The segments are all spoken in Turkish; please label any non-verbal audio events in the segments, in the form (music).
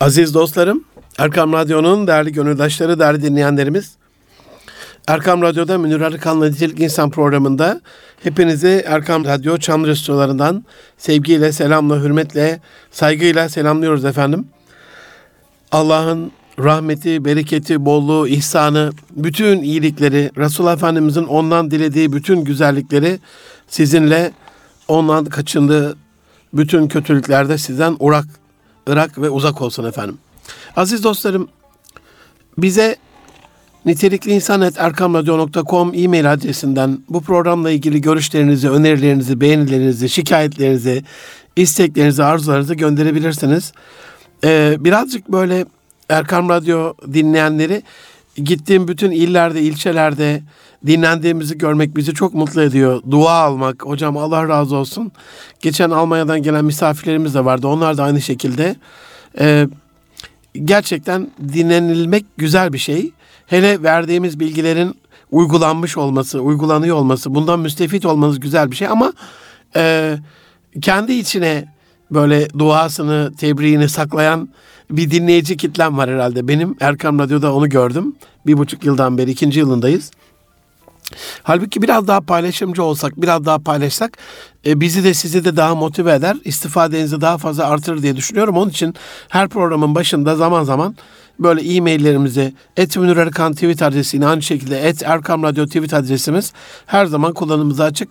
Aziz dostlarım, Erkam Radyo'nun değerli gönüldaşları, değerli dinleyenlerimiz, Erkam Radyo'da Münir Arıkan'la Nitelik İnsan programında hepinizi Erkam Radyo Çam Restolarından sevgiyle, selamla, hürmetle, saygıyla selamlıyoruz efendim. Allah'ın rahmeti, bereketi, bolluğu, ihsanı, bütün iyilikleri, Resulullah Efendimizin ondan dilediği bütün güzellikleri sizinle ondan kaçındığı bütün kötülüklerde sizden urak, ırak ve uzak olsun efendim. Aziz dostlarım, bize nitelikli insanet.erkamradyo.com e-mail adresinden bu programla ilgili görüşlerinizi, önerilerinizi, beğenilerinizi, şikayetlerinizi, isteklerinizi, arzularınızı gönderebilirsiniz. Ee, birazcık böyle Erkam Radyo dinleyenleri gittiğim bütün illerde, ilçelerde dinlendiğimizi görmek bizi çok mutlu ediyor. Dua almak. Hocam Allah razı olsun. Geçen Almanya'dan gelen misafirlerimiz de vardı. Onlar da aynı şekilde. Ee, gerçekten dinlenilmek güzel bir şey. Hele verdiğimiz bilgilerin uygulanmış olması, uygulanıyor olması, bundan müstefit olmanız güzel bir şey ama e, kendi içine böyle duasını, tebriğini saklayan bir dinleyici kitlem var herhalde. Benim Erkam Radyo'da onu gördüm. Bir buçuk yıldan beri ikinci yılındayız. Halbuki biraz daha paylaşımcı olsak, biraz daha paylaşsak e, bizi de sizi de daha motive eder, istifadenizi daha fazla artırır diye düşünüyorum. Onun için her programın başında zaman zaman böyle e-maillerimizi et Münir Erkan tweet adresini aynı şekilde et Erkam Radyo tweet adresimiz her zaman kullanımımıza açık.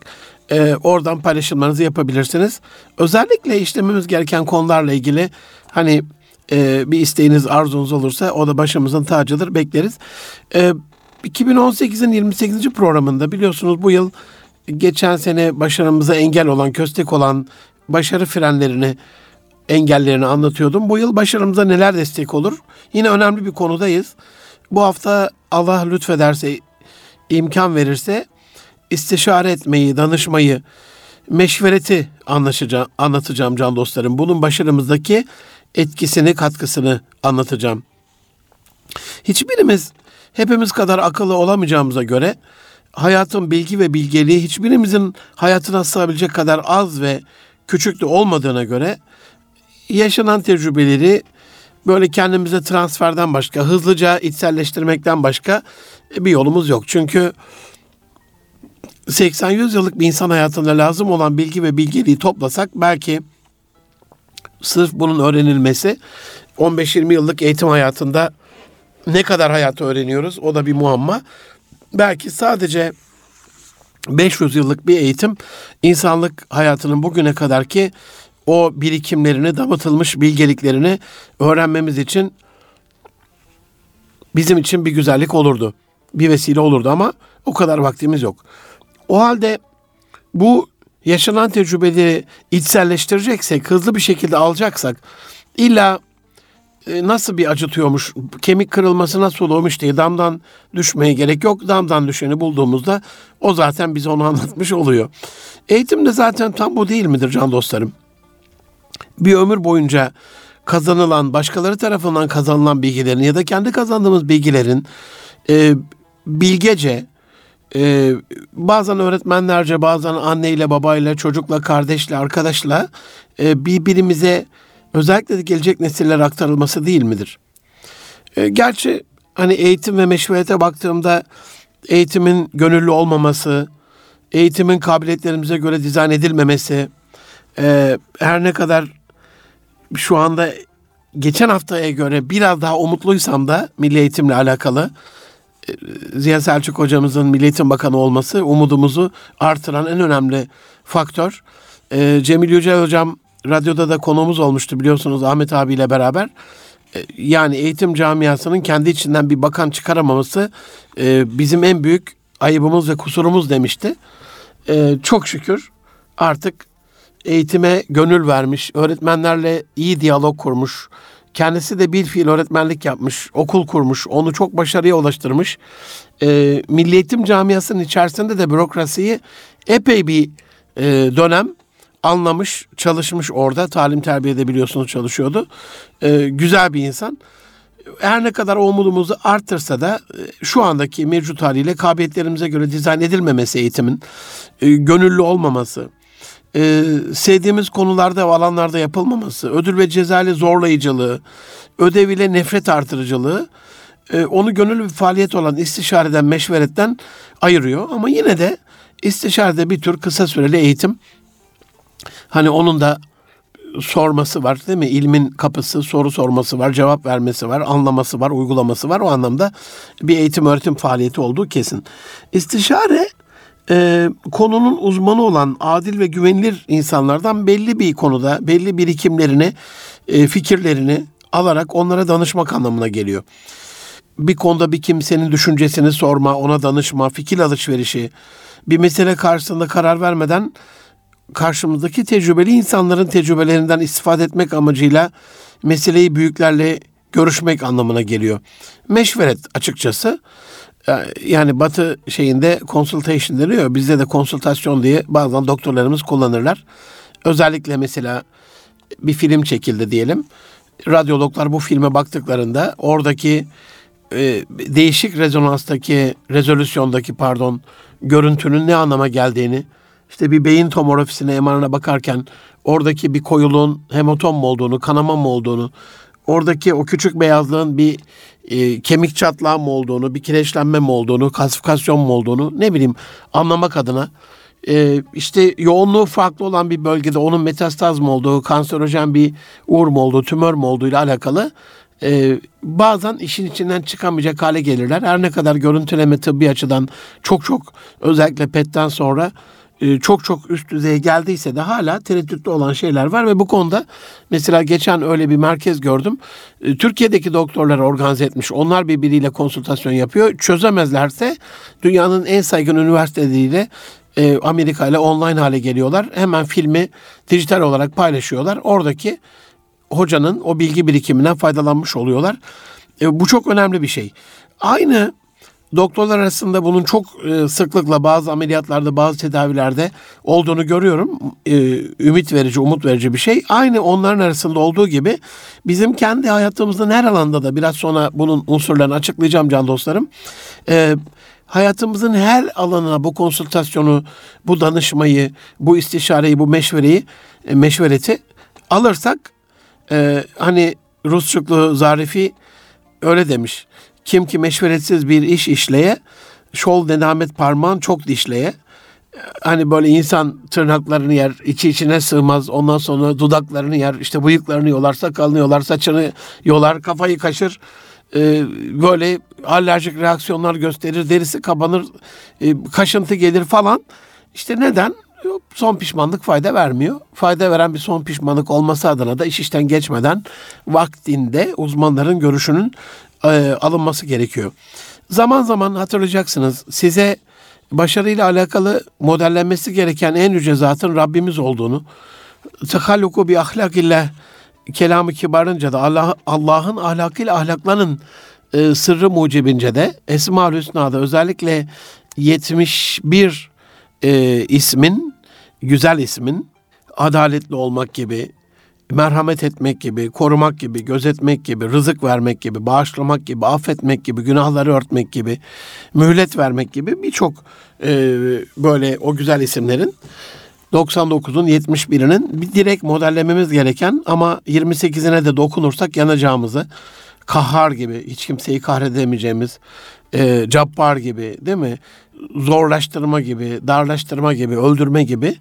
E, oradan paylaşımlarınızı yapabilirsiniz. Özellikle işlememiz gereken konularla ilgili hani e, bir isteğiniz, arzunuz olursa o da başımızın tacıdır. Bekleriz. E, 2018'in 28. programında biliyorsunuz bu yıl geçen sene başarımıza engel olan, köstek olan başarı frenlerini, engellerini anlatıyordum. Bu yıl başarımıza neler destek olur? Yine önemli bir konudayız. Bu hafta Allah lütfederse, imkan verirse istişare etmeyi, danışmayı, meşvereti anlaşacağım, anlatacağım can dostlarım. Bunun başarımızdaki etkisini, katkısını anlatacağım. Hiçbirimiz hepimiz kadar akıllı olamayacağımıza göre hayatın bilgi ve bilgeliği hiçbirimizin hayatına sığabilecek kadar az ve küçük de olmadığına göre yaşanan tecrübeleri böyle kendimize transferden başka, hızlıca içselleştirmekten başka bir yolumuz yok. Çünkü 80-100 yıllık bir insan hayatında lazım olan bilgi ve bilgeliği toplasak belki sırf bunun öğrenilmesi 15-20 yıllık eğitim hayatında ne kadar hayatı öğreniyoruz o da bir muamma. Belki sadece 500 yıllık bir eğitim insanlık hayatının bugüne kadar ki o birikimlerini, damıtılmış bilgeliklerini öğrenmemiz için bizim için bir güzellik olurdu. Bir vesile olurdu ama o kadar vaktimiz yok. O halde bu yaşanan tecrübeleri içselleştireceksek, hızlı bir şekilde alacaksak illa nasıl bir acıtıyormuş, kemik kırılması nasıl olmuş diye damdan düşmeye gerek yok. Damdan düşeni bulduğumuzda o zaten bize onu (laughs) anlatmış oluyor. Eğitim de zaten tam bu değil midir can dostlarım? Bir ömür boyunca kazanılan, başkaları tarafından kazanılan bilgilerin ya da kendi kazandığımız bilgilerin e, bilgece, e, bazen öğretmenlerce, bazen anneyle, babayla, çocukla, kardeşle, arkadaşla e, birbirimize özellikle de gelecek nesiller aktarılması değil midir? E, gerçi hani eğitim ve meşverete baktığımda eğitimin gönüllü olmaması, eğitimin kabiliyetlerimize göre dizayn edilmemesi, e, her ne kadar şu anda geçen haftaya göre biraz daha umutluysam da milli eğitimle alakalı e, Ziya Selçuk hocamızın Milli Eğitim Bakanı olması umudumuzu artıran en önemli faktör. E, Cemil Yücel hocam radyoda da konuğumuz olmuştu biliyorsunuz Ahmet abiyle beraber. E, yani eğitim camiasının kendi içinden bir bakan çıkaramaması e, bizim en büyük ayıbımız ve kusurumuz demişti. E, çok şükür artık eğitime gönül vermiş, öğretmenlerle iyi diyalog kurmuş, kendisi de bir fiil öğretmenlik yapmış, okul kurmuş, onu çok başarıya ulaştırmış. Milli Eğitim camiasının içerisinde de bürokrasiyi epey bir dönem anlamış, çalışmış orada. Talim terbiyede biliyorsunuz çalışıyordu. E, güzel bir insan. Her ne kadar umudumuzu arttırsa da e, şu andaki mevcut haliyle kabiliyetlerimize göre dizayn edilmemesi eğitimin, e, gönüllü olmaması, e, sevdiğimiz konularda ve alanlarda yapılmaması, ödül ve ceza zorlayıcılığı, ödev ile nefret artırıcılığı e, onu gönüllü bir faaliyet olan istişareden, meşveretten ayırıyor. Ama yine de istişarede bir tür kısa süreli eğitim. Hani onun da sorması var değil mi? İlmin kapısı, soru sorması var, cevap vermesi var, anlaması var, uygulaması var. O anlamda bir eğitim öğretim faaliyeti olduğu kesin. İstişare e, konunun uzmanı olan adil ve güvenilir insanlardan belli bir konuda belli birikimlerini, e, fikirlerini alarak onlara danışmak anlamına geliyor. Bir konuda bir kimsenin düşüncesini sorma, ona danışma, fikir alışverişi, bir mesele karşısında karar vermeden karşımızdaki tecrübeli insanların tecrübelerinden istifade etmek amacıyla meseleyi büyüklerle görüşmek anlamına geliyor. Meşveret açıkçası yani batı şeyinde consultation deniyor. Bizde de konsultasyon diye bazen doktorlarımız kullanırlar. Özellikle mesela bir film çekildi diyelim. Radyologlar bu filme baktıklarında oradaki e, değişik rezonanstaki, rezolüsyondaki pardon, görüntünün ne anlama geldiğini, işte bir beyin tomografisine, MR'ına bakarken oradaki bir koyuluğun hematom mu olduğunu, kanama mı olduğunu, oradaki o küçük beyazlığın bir e, kemik çatlağı mı olduğunu, bir kireçlenme mi olduğunu, kalsifikasyon mu olduğunu ne bileyim anlamak adına e, işte yoğunluğu farklı olan bir bölgede onun metastaz mı olduğu, kanserojen bir uğur mu olduğu, tümör mü olduğu ile alakalı e, bazen işin içinden çıkamayacak hale gelirler. Her ne kadar görüntüleme tıbbi açıdan çok çok özellikle PET'ten sonra çok çok üst düzeye geldiyse de hala tereddütlü olan şeyler var ve bu konuda mesela geçen öyle bir merkez gördüm. E, Türkiye'deki doktorlar organize etmiş. Onlar birbiriyle konsültasyon yapıyor. Çözemezlerse dünyanın en saygın üniversiteleriyle e, Amerika ile online hale geliyorlar. Hemen filmi dijital olarak paylaşıyorlar. Oradaki hocanın o bilgi birikiminden faydalanmış oluyorlar. bu çok önemli bir şey. Aynı Doktorlar arasında bunun çok e, sıklıkla bazı ameliyatlarda, bazı tedavilerde olduğunu görüyorum. E, ümit verici, umut verici bir şey. Aynı onların arasında olduğu gibi bizim kendi hayatımızın her alanda da biraz sonra bunun unsurlarını açıklayacağım can dostlarım. E, hayatımızın her alanına bu konsültasyonu, bu danışmayı, bu istişareyi, bu meşvereyi, meşvereti alırsak hani Rusçuklu Zarifi öyle demiş kim ki meşveretsiz bir iş işleye, şol nedamet parmağın çok dişleye. Hani böyle insan tırnaklarını yer, içi içine sığmaz. Ondan sonra dudaklarını yer, işte bıyıklarını yolar, sakalını yolar, saçını yolar, kafayı kaşır. Ee, böyle alerjik reaksiyonlar gösterir, derisi kabanır, e, kaşıntı gelir falan. İşte neden? son pişmanlık fayda vermiyor. Fayda veren bir son pişmanlık olması adına da iş işten geçmeden vaktinde uzmanların görüşünün e, alınması gerekiyor. Zaman zaman hatırlayacaksınız size başarıyla alakalı modellenmesi gereken en yüce zatın Rabbimiz olduğunu, tehalluku bir ahlak ile kelamı kibarınca da Allah Allah'ın ahlakıyla ahlaklanın e, sırrı mucibince de Esma-ül Hüsna'da özellikle 71 e, ismin, güzel ismin adaletli olmak gibi, merhamet etmek gibi, korumak gibi, gözetmek gibi, rızık vermek gibi, bağışlamak gibi, affetmek gibi, günahları örtmek gibi, mühlet vermek gibi birçok e, böyle o güzel isimlerin 99'un 71'inin bir direkt modellememiz gereken ama 28'ine de dokunursak yanacağımızı kahhar gibi, hiç kimseyi kahredemeyeceğimiz, e, cabbar gibi değil mi? Zorlaştırma gibi, darlaştırma gibi, öldürme gibi.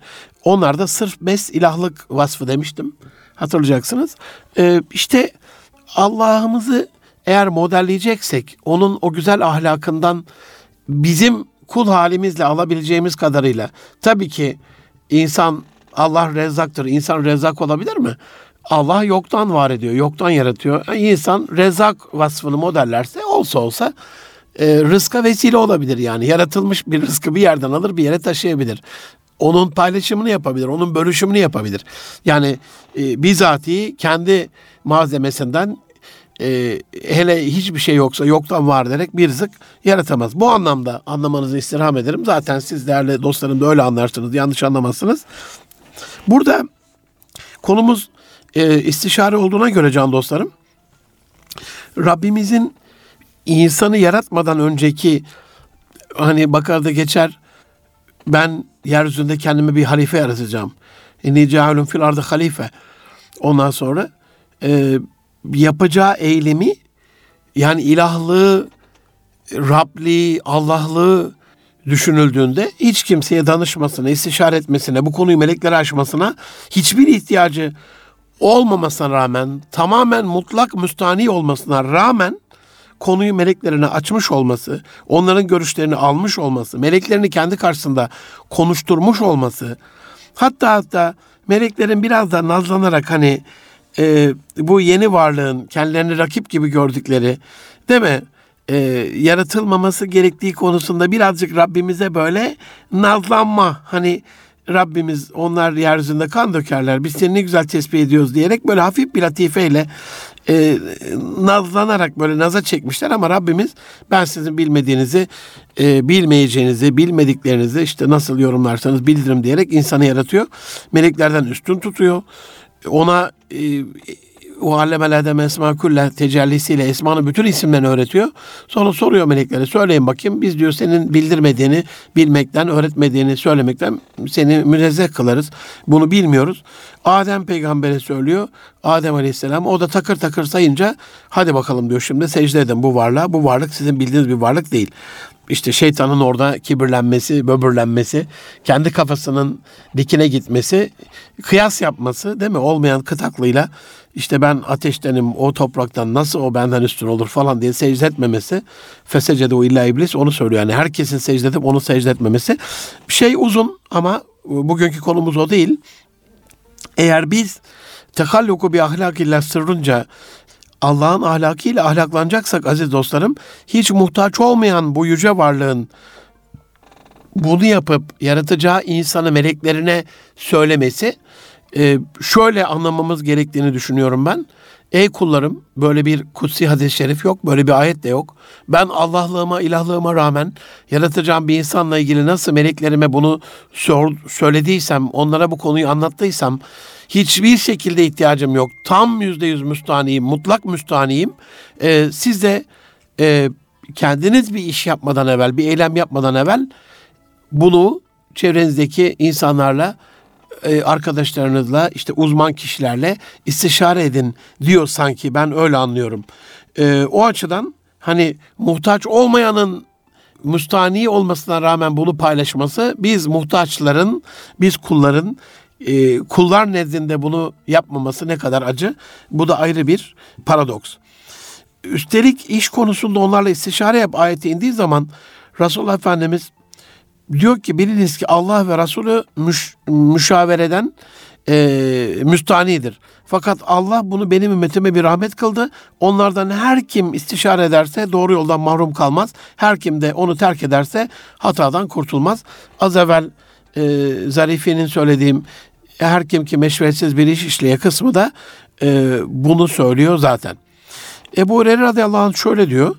Onlar da sırf bes ilahlık vasfı demiştim hatırlayacaksınız. Ee, işte Allah'ımızı eğer modelleyeceksek onun o güzel ahlakından bizim kul halimizle alabileceğimiz kadarıyla tabii ki insan Allah rezzaktır. İnsan rezzak olabilir mi? Allah yoktan var ediyor, yoktan yaratıyor. Yani insan rezzak vasfını modellerse olsa olsa e, rızka vesile olabilir yani. Yaratılmış bir rızkı bir yerden alır bir yere taşıyabilir onun paylaşımını yapabilir, onun bölüşümünü yapabilir. Yani e, bizatihi kendi malzemesinden e, hele hiçbir şey yoksa yoktan var ederek bir rızık yaratamaz. Bu anlamda anlamanızı istirham ederim. Zaten siz değerli dostlarım da öyle anlarsınız, yanlış anlamazsınız. Burada konumuz e, istişare olduğuna göre can dostlarım, Rabbimizin insanı yaratmadan önceki hani bakarda geçer ben yeryüzünde kendime bir halife yaratacağım. İnni cealun fil ardı halife. Ondan sonra e, yapacağı eylemi yani ilahlığı, Rabli, Allahlığı düşünüldüğünde hiç kimseye danışmasına, istişare etmesine, bu konuyu meleklere aşmasına hiçbir ihtiyacı olmamasına rağmen, tamamen mutlak müstani olmasına rağmen konuyu meleklerine açmış olması, onların görüşlerini almış olması, meleklerini kendi karşısında konuşturmuş olması, hatta hatta meleklerin biraz da nazlanarak hani e, bu yeni varlığın kendilerini rakip gibi gördükleri, değil mi? E, yaratılmaması gerektiği konusunda birazcık Rabbimize böyle nazlanma, hani Rabbimiz onlar yeryüzünde kan dökerler. Biz seni ne güzel tesbih ediyoruz diyerek böyle hafif bir latifeyle e, nazlanarak böyle naza çekmişler ama Rabbimiz ben sizin bilmediğinizi, e, bilmeyeceğinizi, bilmediklerinizi işte nasıl yorumlarsanız bildiririm diyerek insanı yaratıyor. Meleklerden üstün tutuyor. Ona e, o allemel adem esma kulle tecellisiyle esmanın bütün isimlerini öğretiyor. Sonra soruyor meleklere söyleyin bakayım biz diyor senin bildirmediğini bilmekten öğretmediğini söylemekten seni münezzeh kılarız. Bunu bilmiyoruz. Adem peygambere söylüyor. Adem aleyhisselam o da takır takır sayınca hadi bakalım diyor şimdi secde edin bu varlığa. Bu varlık sizin bildiğiniz bir varlık değil işte şeytanın orada kibirlenmesi, böbürlenmesi, kendi kafasının dikine gitmesi, kıyas yapması değil mi? Olmayan kıtaklığıyla işte ben ateştenim, o topraktan nasıl o benden üstün olur falan diye secde etmemesi. Fesecede o illa iblis onu söylüyor. Yani herkesin secde edip onu secde etmemesi. Şey uzun ama bugünkü konumuz o değil. Eğer biz tekalluku bir ahlak ile sırrınca Allah'ın ahlakıyla ahlaklanacaksak aziz dostlarım, hiç muhtaç olmayan bu yüce varlığın bunu yapıp yaratacağı insanı meleklerine söylemesi e, şöyle anlamamız gerektiğini düşünüyorum ben. Ey kullarım böyle bir kutsi hadis-i şerif yok, böyle bir ayet de yok. Ben Allah'lığıma, ilahlığıma rağmen yaratacağım bir insanla ilgili nasıl meleklerime bunu sor, söylediysem, onlara bu konuyu anlattıysam hiçbir şekilde ihtiyacım yok. Tam yüzde yüz müstaniyim, mutlak müstaniyim. Ee, siz de e, kendiniz bir iş yapmadan evvel, bir eylem yapmadan evvel bunu çevrenizdeki insanlarla e, arkadaşlarınızla işte uzman kişilerle istişare edin diyor sanki ben öyle anlıyorum. E, o açıdan hani muhtaç olmayanın müstani olmasına rağmen bunu paylaşması biz muhtaçların, biz kulların e, kullar nezdinde bunu yapmaması ne kadar acı. Bu da ayrı bir paradoks. Üstelik iş konusunda onlarla istişare yap ayeti indiği zaman Resulullah Efendimiz diyor ki biliniz ki Allah ve Resulü müş, müşavereden e, müstanidir. Fakat Allah bunu benim ümmetime bir rahmet kıldı. Onlardan her kim istişare ederse doğru yoldan mahrum kalmaz. Her kim de onu terk ederse hatadan kurtulmaz. Az evvel e, Zarife'nin söylediğim her kim ki meşveretsiz bir iş işleye kısmı da e, bunu söylüyor zaten. Ebu Hureyre radıyallahu anh şöyle diyor.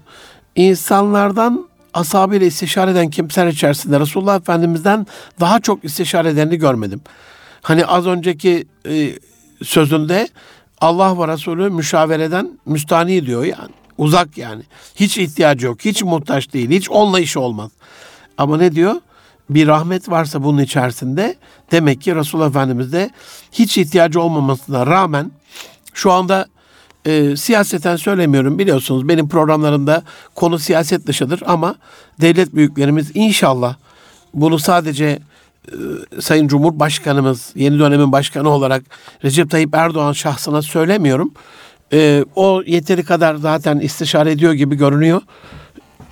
İnsanlardan ashabıyla istişare eden kimseler içerisinde Resulullah Efendimiz'den daha çok istişare edeni görmedim. Hani az önceki e, sözünde Allah ve Resulü müşavereden müstani diyor yani. Uzak yani. Hiç ihtiyacı yok. Hiç muhtaç değil. Hiç onunla işi olmaz. Ama ne diyor? Bir rahmet varsa bunun içerisinde demek ki Resulullah Efendimiz de hiç ihtiyacı olmamasına rağmen şu anda e, siyaseten söylemiyorum biliyorsunuz benim programlarımda konu siyaset dışıdır ama devlet büyüklerimiz inşallah bunu sadece e, Sayın Cumhurbaşkanımız yeni dönemin başkanı olarak Recep Tayyip Erdoğan şahsına söylemiyorum. E, o yeteri kadar zaten istişare ediyor gibi görünüyor.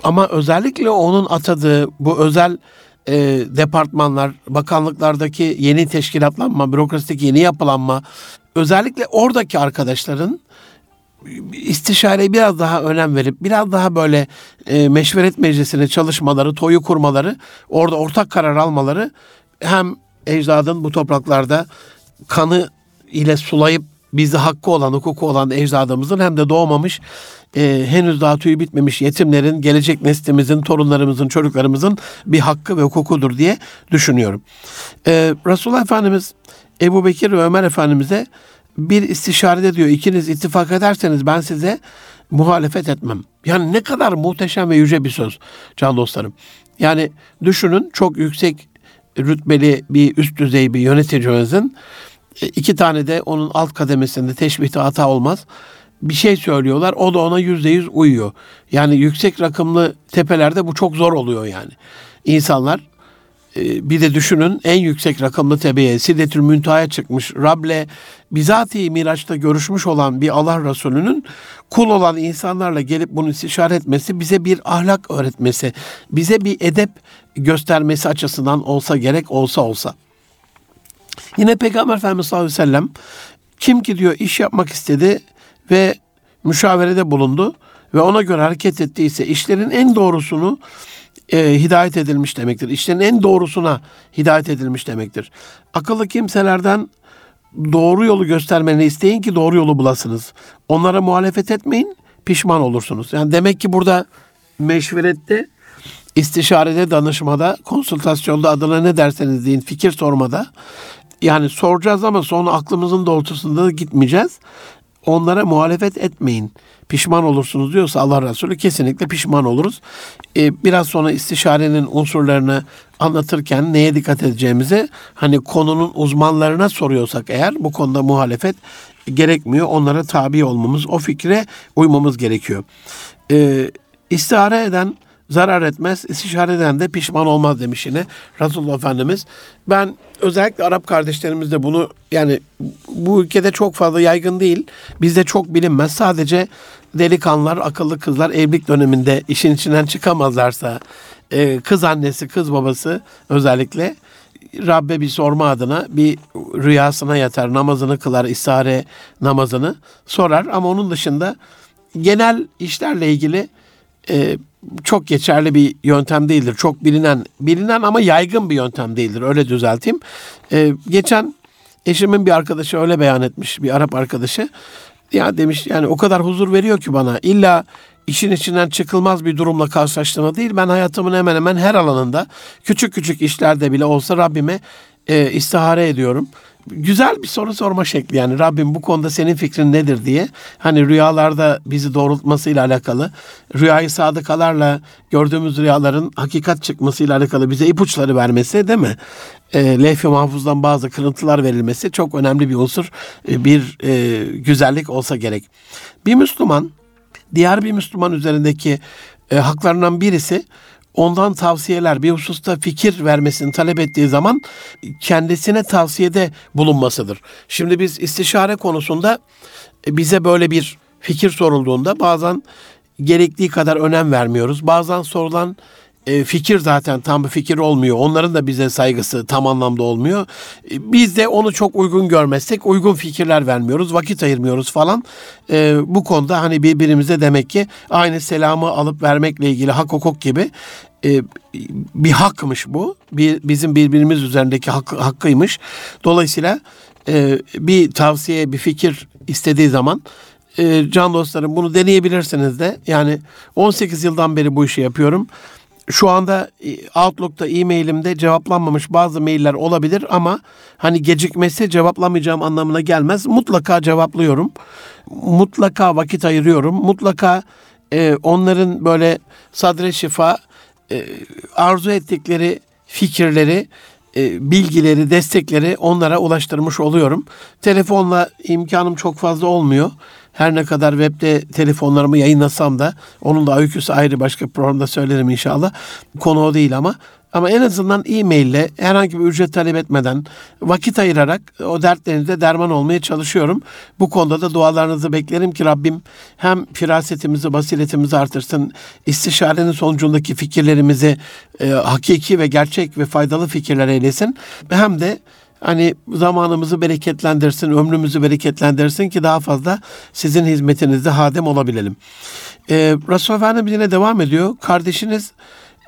Ama özellikle onun atadığı bu özel e, departmanlar, bakanlıklardaki yeni teşkilatlanma, bürokrasideki yeni yapılanma, özellikle oradaki arkadaşların istişareye biraz daha önem verip biraz daha böyle e, meşveret meclisine çalışmaları, toyu kurmaları, orada ortak karar almaları hem ecdadın bu topraklarda kanı ile sulayıp bizi hakkı olan, hukuku olan ecdadımızın hem de doğmamış, e, henüz daha tüyü bitmemiş yetimlerin, gelecek neslimizin, torunlarımızın, çocuklarımızın bir hakkı ve hukukudur diye düşünüyorum. E, Resulullah Efendimiz Ebu Bekir ve Ömer Efendimiz'e bir istişarede diyor ikiniz ittifak ederseniz ben size muhalefet etmem. Yani ne kadar muhteşem ve yüce bir söz can dostlarım. Yani düşünün çok yüksek rütbeli bir üst düzey bir yöneticimizin e, iki tane de onun alt kademesinde teşbihte hata olmaz. Bir şey söylüyorlar o da ona yüzde yüz uyuyor. Yani yüksek rakımlı tepelerde bu çok zor oluyor yani. İnsanlar e, bir de düşünün en yüksek rakımlı tepeye Sidetül Müntaha'ya çıkmış. Rab'le bizatihi Miraç'ta görüşmüş olan bir Allah Resulü'nün kul olan insanlarla gelip bunu istişare etmesi bize bir ahlak öğretmesi, bize bir edep göstermesi açısından olsa gerek olsa olsa. Yine Peygamber Efendimiz sallallahu aleyhi ve sellem kim ki diyor iş yapmak istedi ve müşaverede bulundu ve ona göre hareket ettiyse işlerin en doğrusunu e, hidayet edilmiş demektir. İşlerin en doğrusuna hidayet edilmiş demektir. Akıllı kimselerden doğru yolu göstermeni isteyin ki doğru yolu bulasınız. Onlara muhalefet etmeyin, pişman olursunuz. Yani demek ki burada meşverette, istişarede, danışmada, konsültasyonda adına ne derseniz deyin, fikir sormada yani soracağız ama sonra aklımızın doğrultusunda da gitmeyeceğiz. Onlara muhalefet etmeyin. Pişman olursunuz diyorsa Allah Resulü kesinlikle pişman oluruz. Ee, biraz sonra istişarenin unsurlarını anlatırken neye dikkat edeceğimizi hani konunun uzmanlarına soruyorsak eğer bu konuda muhalefet gerekmiyor. Onlara tabi olmamız, o fikre uymamız gerekiyor. Ee, istihare eden zarar etmez, istişare eden de pişman olmaz demiş yine Resulullah Efendimiz. Ben özellikle Arap kardeşlerimizde bunu yani bu ülkede çok fazla yaygın değil. Bizde çok bilinmez. Sadece delikanlılar, akıllı kızlar evlilik döneminde işin içinden çıkamazlarsa e, kız annesi, kız babası özellikle Rabbe bir sorma adına bir rüyasına yatar, namazını kılar, istihare namazını sorar. Ama onun dışında genel işlerle ilgili e, çok geçerli bir yöntem değildir. Çok bilinen, bilinen ama yaygın bir yöntem değildir. Öyle düzelteyim. E, geçen eşimin bir arkadaşı öyle beyan etmiş, bir Arap arkadaşı. Ya demiş yani o kadar huzur veriyor ki bana. İlla işin içinden çıkılmaz bir durumla karşılaştığımı değil. Ben hayatımın hemen hemen her alanında küçük küçük işlerde bile olsa Rabbime e, istihare ediyorum güzel bir soru sorma şekli yani Rabbim bu konuda senin fikrin nedir diye. Hani rüyalarda bizi doğrultmasıyla alakalı, rüyayı sadıkalarla gördüğümüz rüyaların hakikat çıkmasıyla alakalı bize ipuçları vermesi değil mi? E, Levh-i Mahfuz'dan bazı kırıntılar verilmesi çok önemli bir unsur, e, bir e, güzellik olsa gerek. Bir Müslüman, diğer bir Müslüman üzerindeki e, haklarından birisi ondan tavsiyeler, bir hususta fikir vermesini talep ettiği zaman kendisine tavsiyede bulunmasıdır. Şimdi biz istişare konusunda e, bize böyle bir fikir sorulduğunda bazen gerektiği kadar önem vermiyoruz. Bazen sorulan e, fikir zaten tam bir fikir olmuyor. Onların da bize saygısı tam anlamda olmuyor. E, biz de onu çok uygun görmezsek uygun fikirler vermiyoruz, vakit ayırmıyoruz falan. E, bu konuda hani birbirimize demek ki aynı selamı alıp vermekle ilgili hak hukuk gibi e, bir hakmış bu. Bir, bizim birbirimiz üzerindeki hak, hakkıymış. Dolayısıyla e, bir tavsiye, bir fikir istediği zaman e, can dostlarım bunu deneyebilirsiniz de. Yani 18 yıldan beri bu işi yapıyorum. Şu anda e, Outlook'ta e-mailimde cevaplanmamış bazı mailler olabilir ama hani gecikmesi cevaplamayacağım anlamına gelmez. Mutlaka cevaplıyorum. Mutlaka vakit ayırıyorum. Mutlaka e, onların böyle sadre şifa e, arzu ettikleri fikirleri, e, bilgileri, destekleri onlara ulaştırmış oluyorum. Telefonla imkanım çok fazla olmuyor. Her ne kadar webde telefonlarımı yayınlasam da onun da öyküsü ayrı başka programda söylerim inşallah. Konu o değil ama ama en azından e-mail ile herhangi bir ücret talep etmeden vakit ayırarak o dertlerinizde derman olmaya çalışıyorum. Bu konuda da dualarınızı beklerim ki Rabbim hem firasetimizi, basiretimizi artırsın, istişarenin sonucundaki fikirlerimizi e, hakiki ve gerçek ve faydalı fikirler eylesin. Hem de hani zamanımızı bereketlendirsin, ömrümüzü bereketlendirsin ki daha fazla sizin hizmetinizde hadem olabilelim. Ee, Resulullah Efendimiz yine devam ediyor. Kardeşiniz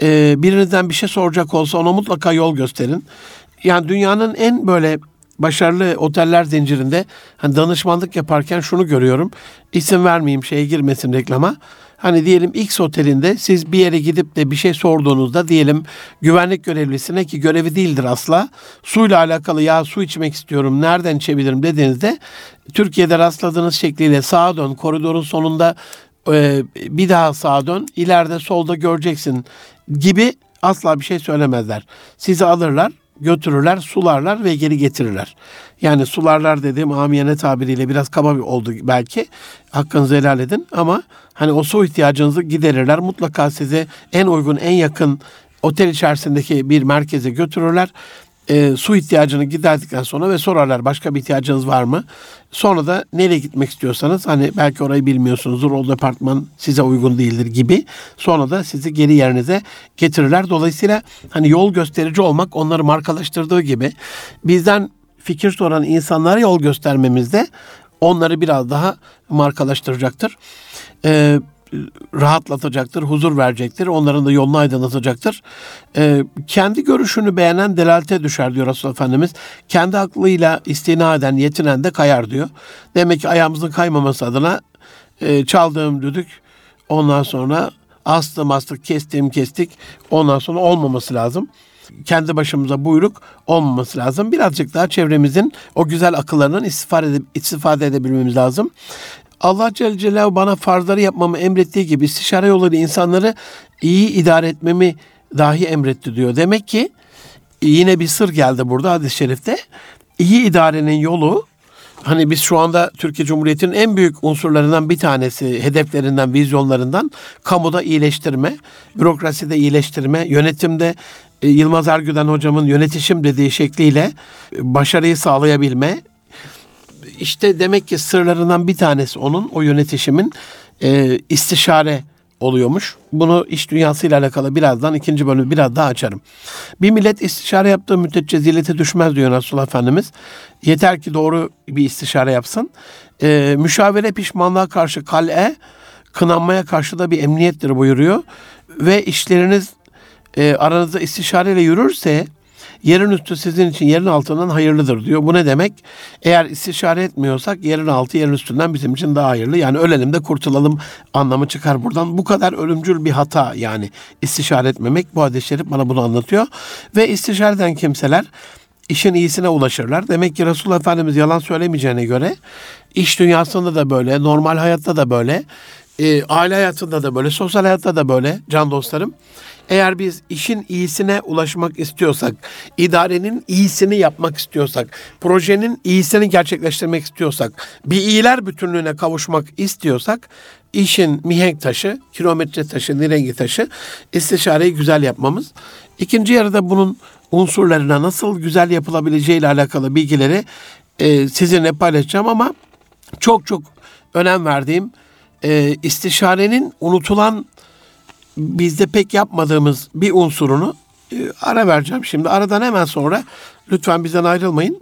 e, birinizden bir şey soracak olsa ona mutlaka yol gösterin. Yani dünyanın en böyle başarılı oteller zincirinde hani danışmanlık yaparken şunu görüyorum. İsim vermeyeyim şeye girmesin reklama. Hani diyelim X otelinde siz bir yere gidip de bir şey sorduğunuzda diyelim güvenlik görevlisine ki görevi değildir asla. Suyla alakalı ya su içmek istiyorum nereden içebilirim dediğinizde Türkiye'de rastladığınız şekliyle sağa dön koridorun sonunda e, bir daha sağa dön ileride solda göreceksin gibi asla bir şey söylemezler. Sizi alırlar götürürler, sularlar ve geri getirirler. Yani sularlar dediğim amiyane tabiriyle biraz kaba bir oldu belki. Hakkınızı helal edin ama hani o su ihtiyacınızı giderirler. Mutlaka size en uygun, en yakın otel içerisindeki bir merkeze götürürler e, su ihtiyacını giderdikten sonra ve sorarlar başka bir ihtiyacınız var mı? Sonra da nereye gitmek istiyorsanız hani belki orayı bilmiyorsunuzdur o departman size uygun değildir gibi. Sonra da sizi geri yerinize getirirler. Dolayısıyla hani yol gösterici olmak onları markalaştırdığı gibi bizden fikir soran insanlara yol göstermemizde onları biraz daha markalaştıracaktır. Ee, rahatlatacaktır, huzur verecektir. Onların da yolunu aydınlatacaktır. Ee, kendi görüşünü beğenen delalete düşer diyor Resulullah Efendimiz. Kendi aklıyla istina eden, yetinen de kayar diyor. Demek ki ayağımızın kaymaması adına e, çaldığım düdük ondan sonra astım astık, kestim kestik ondan sonra olmaması lazım kendi başımıza buyruk olmaması lazım. Birazcık daha çevremizin o güzel akıllarından istifade, edip, istifade edebilmemiz lazım. Allah Celle Celaluhu bana farzları yapmamı emrettiği gibi istişare yoluyla insanları iyi idare etmemi dahi emretti diyor. Demek ki yine bir sır geldi burada hadis-i şerifte. İyi idarenin yolu hani biz şu anda Türkiye Cumhuriyeti'nin en büyük unsurlarından bir tanesi, hedeflerinden, vizyonlarından kamuda iyileştirme, bürokraside iyileştirme, yönetimde e, Yılmaz Ergüden hocamın yönetişim dediği şekliyle başarıyı sağlayabilme, işte demek ki sırlarından bir tanesi onun o yönetişimin e, istişare oluyormuş. Bunu iş dünyasıyla alakalı birazdan ikinci bölümü biraz daha açarım. Bir millet istişare yaptığı müddetçe zillete düşmez diyor Resulullah Efendimiz. Yeter ki doğru bir istişare yapsın. E, müşavere pişmanlığa karşı kal'e, kınanmaya karşı da bir emniyettir buyuruyor. Ve işleriniz e, aranızda istişareyle yürürse Yerin üstü sizin için yerin altından hayırlıdır diyor. Bu ne demek? Eğer istişare etmiyorsak yerin altı yerin üstünden bizim için daha hayırlı. Yani ölelim de kurtulalım anlamı çıkar buradan. Bu kadar ölümcül bir hata yani istişare etmemek. Bu hadis-i şerif bana bunu anlatıyor. Ve istişare eden kimseler işin iyisine ulaşırlar. Demek ki Resulullah Efendimiz yalan söylemeyeceğine göre iş dünyasında da böyle, normal hayatta da böyle, e, aile hayatında da böyle, sosyal hayatta da böyle can dostlarım. Eğer biz işin iyisine ulaşmak istiyorsak, idarenin iyisini yapmak istiyorsak, projenin iyisini gerçekleştirmek istiyorsak, bir iyiler bütünlüğüne kavuşmak istiyorsak, işin mihenk taşı, kilometre taşı, nirengi taşı istişareyi güzel yapmamız. İkinci yarıda bunun unsurlarına nasıl güzel yapılabileceği ile alakalı bilgileri e, sizinle paylaşacağım ama çok çok önem verdiğim e, istişarenin unutulan bizde pek yapmadığımız bir unsurunu e, ara vereceğim şimdi. Aradan hemen sonra lütfen bizden ayrılmayın.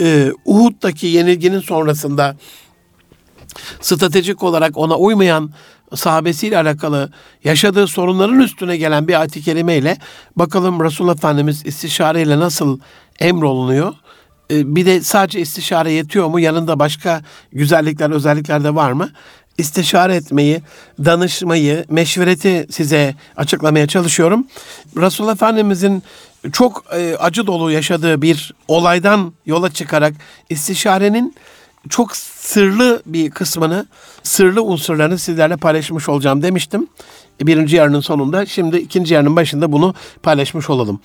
E, Uhud'daki yenilginin sonrasında stratejik olarak ona uymayan sahabesiyle alakalı yaşadığı sorunların üstüne gelen bir ayet-i kerimeyle bakalım Resulullah Efendimiz istişareyle nasıl emrolunuyor? E, bir de sadece istişare yetiyor mu? Yanında başka güzellikler, özellikler de var mı? İstişare etmeyi, danışmayı, meşvereti size açıklamaya çalışıyorum. Resulullah Efendimizin çok e, acı dolu yaşadığı bir olaydan yola çıkarak istişarenin çok sırlı bir kısmını, sırlı unsurlarını sizlerle paylaşmış olacağım demiştim. Birinci yarının sonunda. Şimdi ikinci yarının başında bunu paylaşmış olalım.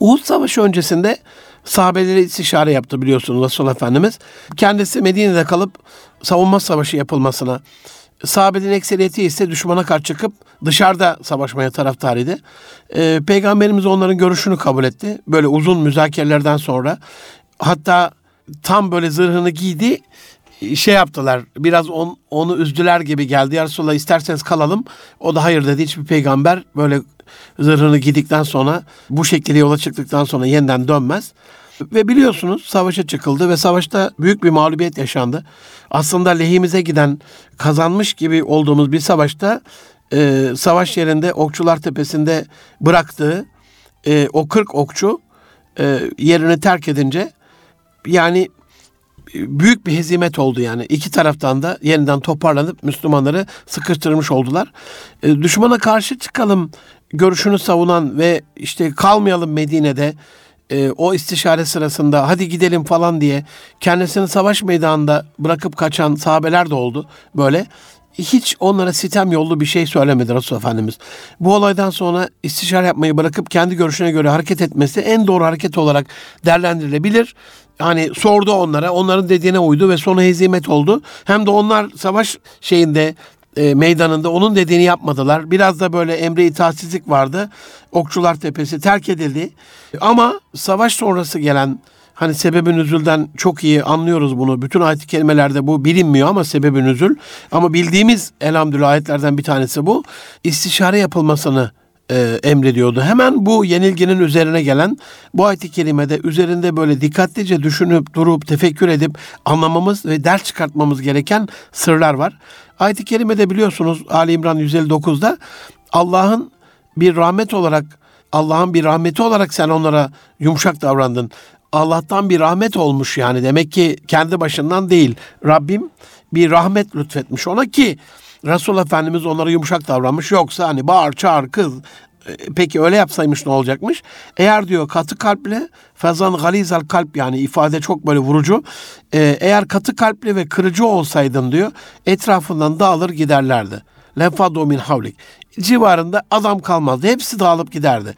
Uhud Savaşı öncesinde sahabeleri istişare yaptı biliyorsunuz Resulullah Efendimiz. Kendisi Medine'de kalıp savunma savaşı yapılmasına, sahabenin ekseriyeti ise düşmana karşı çıkıp dışarıda savaşmaya taraftarıydı. Ee, Peygamberimiz onların görüşünü kabul etti. Böyle uzun müzakerelerden sonra hatta tam böyle zırhını giydi şey yaptılar biraz on, onu üzdüler gibi geldi. Ya Resulallah isterseniz kalalım. O da hayır dedi. Hiçbir peygamber böyle zırhını giydikten sonra bu şekilde yola çıktıktan sonra yeniden dönmez. Ve biliyorsunuz savaşa çıkıldı ve savaşta büyük bir mağlubiyet yaşandı. Aslında lehimize giden kazanmış gibi olduğumuz bir savaşta e, savaş yerinde Okçular Tepesi'nde bıraktığı e, o 40 okçu e, yerini terk edince yani büyük bir hezimet oldu yani. iki taraftan da yeniden toparlanıp Müslümanları sıkıştırmış oldular. E, düşmana karşı çıkalım görüşünü savunan ve işte kalmayalım Medine'de e, o istişare sırasında hadi gidelim falan diye kendisini savaş meydanında bırakıp kaçan sahabeler de oldu böyle. hiç onlara sitem yollu bir şey söylemedi Resulullah Efendimiz. Bu olaydan sonra istişare yapmayı bırakıp kendi görüşüne göre hareket etmesi en doğru hareket olarak değerlendirilebilir. Hani sordu onlara, onların dediğine uydu ve sonra hezimet oldu. Hem de onlar savaş şeyinde e, meydanında onun dediğini yapmadılar. Biraz da böyle emre itaatsizlik vardı. Okçular Tepesi terk edildi. Ama savaş sonrası gelen Hani sebebin üzülden çok iyi anlıyoruz bunu. Bütün ayet-i kerimelerde bu bilinmiyor ama sebebin üzül. Ama bildiğimiz elhamdülillah ayetlerden bir tanesi bu. İstişare yapılmasını e, emrediyordu. Hemen bu yenilginin üzerine gelen bu ayet-i kerimede üzerinde böyle dikkatlice düşünüp durup tefekkür edip anlamamız ve ders çıkartmamız gereken sırlar var. Ayet-i kerimede biliyorsunuz Ali İmran 159'da Allah'ın bir rahmet olarak Allah'ın bir rahmeti olarak sen onlara yumuşak davrandın. Allah'tan bir rahmet olmuş yani. Demek ki kendi başından değil. Rabbim bir rahmet lütfetmiş ona ki Resul Efendimiz onlara yumuşak davranmış. Yoksa hani bağır çağır kız e, peki öyle yapsaymış ne olacakmış? Eğer diyor katı kalple fazan galizal kalp yani ifade çok böyle vurucu. Ee, eğer katı kalpli ve kırıcı olsaydın diyor etrafından dağılır giderlerdi. Lefado min havlik. Civarında adam kalmazdı. Hepsi dağılıp giderdi.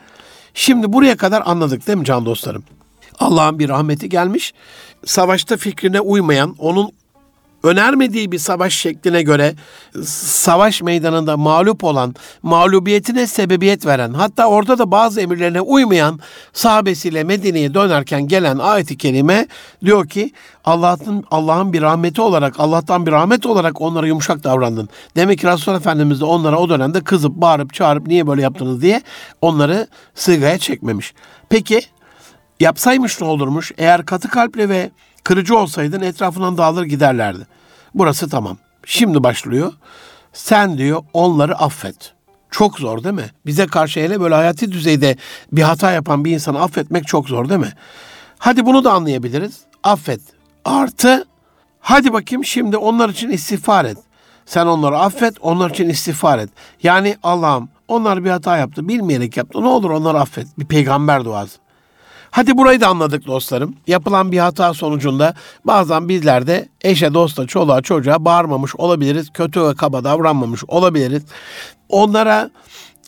Şimdi buraya kadar anladık değil mi can dostlarım? Allah'ın bir rahmeti gelmiş. Savaşta fikrine uymayan, onun önermediği bir savaş şekline göre savaş meydanında mağlup olan, mağlubiyetine sebebiyet veren, hatta orada da bazı emirlerine uymayan sahabesiyle Medine'ye dönerken gelen ayet-i kerime diyor ki Allah'ın Allah'ın bir rahmeti olarak, Allah'tan bir rahmet olarak onlara yumuşak davrandın. Demek ki Resulullah Efendimiz de onlara o dönemde kızıp, bağırıp, çağırıp niye böyle yaptınız diye onları sığgaya çekmemiş. Peki Yapsaymış ne olurmuş? Eğer katı kalpli ve kırıcı olsaydın etrafından dağılır giderlerdi. Burası tamam. Şimdi başlıyor. Sen diyor onları affet. Çok zor değil mi? Bize karşı hele böyle hayati düzeyde bir hata yapan bir insanı affetmek çok zor değil mi? Hadi bunu da anlayabiliriz. Affet. Artı hadi bakayım şimdi onlar için istiğfar et. Sen onları affet, onlar için istiğfar et. Yani Allah'ım onlar bir hata yaptı, bilmeyerek yaptı. Ne olur onları affet. Bir peygamber duası. Hadi burayı da anladık dostlarım. Yapılan bir hata sonucunda bazen bizler de eşe, dosta, çoluğa, çocuğa bağırmamış olabiliriz. Kötü ve kaba davranmamış olabiliriz. Onlara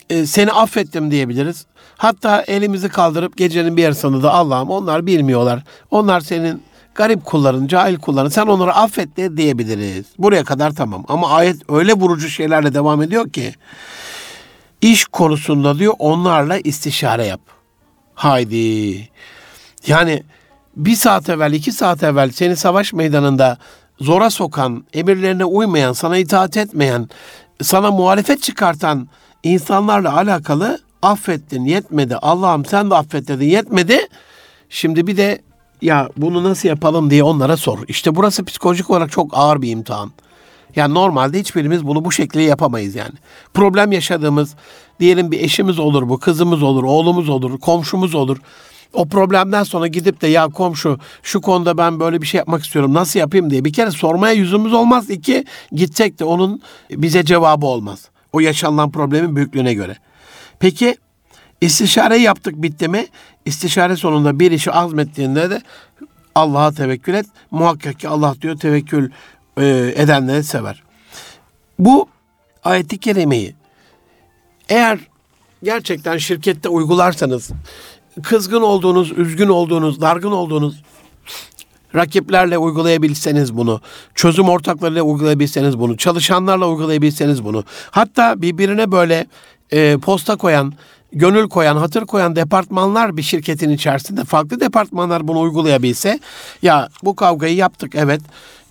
e, seni affettim diyebiliriz. Hatta elimizi kaldırıp gecenin bir yarısında da Allah'ım onlar bilmiyorlar. Onlar senin garip kulların, cahil kulların sen onları affet de diyebiliriz. Buraya kadar tamam. Ama ayet öyle vurucu şeylerle devam ediyor ki iş konusunda diyor onlarla istişare yap. Haydi. Yani bir saat evvel, iki saat evvel seni savaş meydanında zora sokan, emirlerine uymayan, sana itaat etmeyen, sana muhalefet çıkartan insanlarla alakalı affettin, yetmedi. Allah'ım sen de affet dedin, yetmedi. Şimdi bir de ya bunu nasıl yapalım diye onlara sor. İşte burası psikolojik olarak çok ağır bir imtihan. Yani normalde hiçbirimiz bunu bu şekilde yapamayız yani. Problem yaşadığımız diyelim bir eşimiz olur bu, kızımız olur, oğlumuz olur, komşumuz olur. O problemden sonra gidip de ya komşu şu konuda ben böyle bir şey yapmak istiyorum nasıl yapayım diye bir kere sormaya yüzümüz olmaz. İki gitsek de onun bize cevabı olmaz. O yaşanılan problemin büyüklüğüne göre. Peki istişare yaptık bitti mi? İstişare sonunda bir işi azmettiğinde de Allah'a tevekkül et. Muhakkak ki Allah diyor tevekkül edenleri sever. Bu ayeti kerimeyi eğer gerçekten şirkette uygularsanız kızgın olduğunuz, üzgün olduğunuz, dargın olduğunuz rakiplerle uygulayabilseniz bunu, çözüm ortaklarıyla uygulayabilseniz bunu, çalışanlarla uygulayabilseniz bunu, hatta birbirine böyle e, posta koyan, gönül koyan, hatır koyan departmanlar bir şirketin içerisinde farklı departmanlar bunu uygulayabilse ya bu kavgayı yaptık evet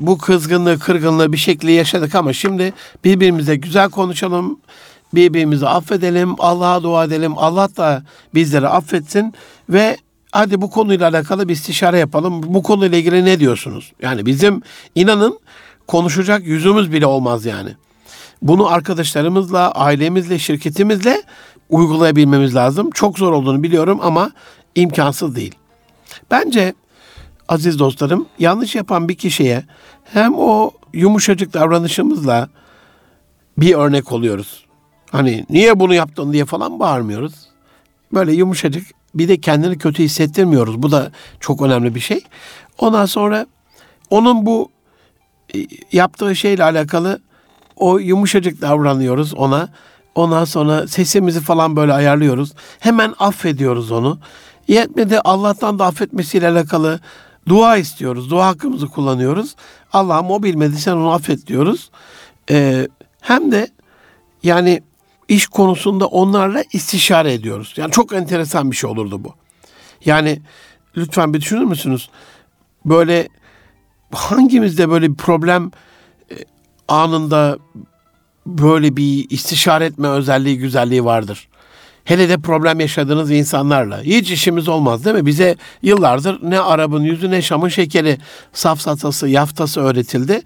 bu kızgınlığı, kırgınlığı bir şekilde yaşadık ama şimdi birbirimize güzel konuşalım, birbirimizi affedelim, Allah'a dua edelim. Allah da bizleri affetsin ve hadi bu konuyla alakalı bir istişare yapalım. Bu konuyla ilgili ne diyorsunuz? Yani bizim inanın konuşacak yüzümüz bile olmaz yani. Bunu arkadaşlarımızla, ailemizle, şirketimizle uygulayabilmemiz lazım. Çok zor olduğunu biliyorum ama imkansız değil. Bence aziz dostlarım yanlış yapan bir kişiye hem o yumuşacık davranışımızla bir örnek oluyoruz. Hani niye bunu yaptın diye falan bağırmıyoruz. Böyle yumuşacık bir de kendini kötü hissettirmiyoruz. Bu da çok önemli bir şey. Ondan sonra onun bu e, yaptığı şeyle alakalı o yumuşacık davranıyoruz ona. Ondan sonra sesimizi falan böyle ayarlıyoruz. Hemen affediyoruz onu. Yetmedi Allah'tan da affetmesiyle alakalı dua istiyoruz. Dua hakkımızı kullanıyoruz. Allah'ım o bilmedi sen onu affet diyoruz. Ee, hem de yani iş konusunda onlarla istişare ediyoruz. Yani çok enteresan bir şey olurdu bu. Yani lütfen bir düşünür müsünüz? Böyle hangimizde böyle bir problem e, anında böyle bir istişare etme özelliği, güzelliği vardır. Hele de problem yaşadığınız insanlarla. Hiç işimiz olmaz değil mi? Bize yıllardır ne Arap'ın yüzü ne Şam'ın şekeri, safsatası, yaftası öğretildi.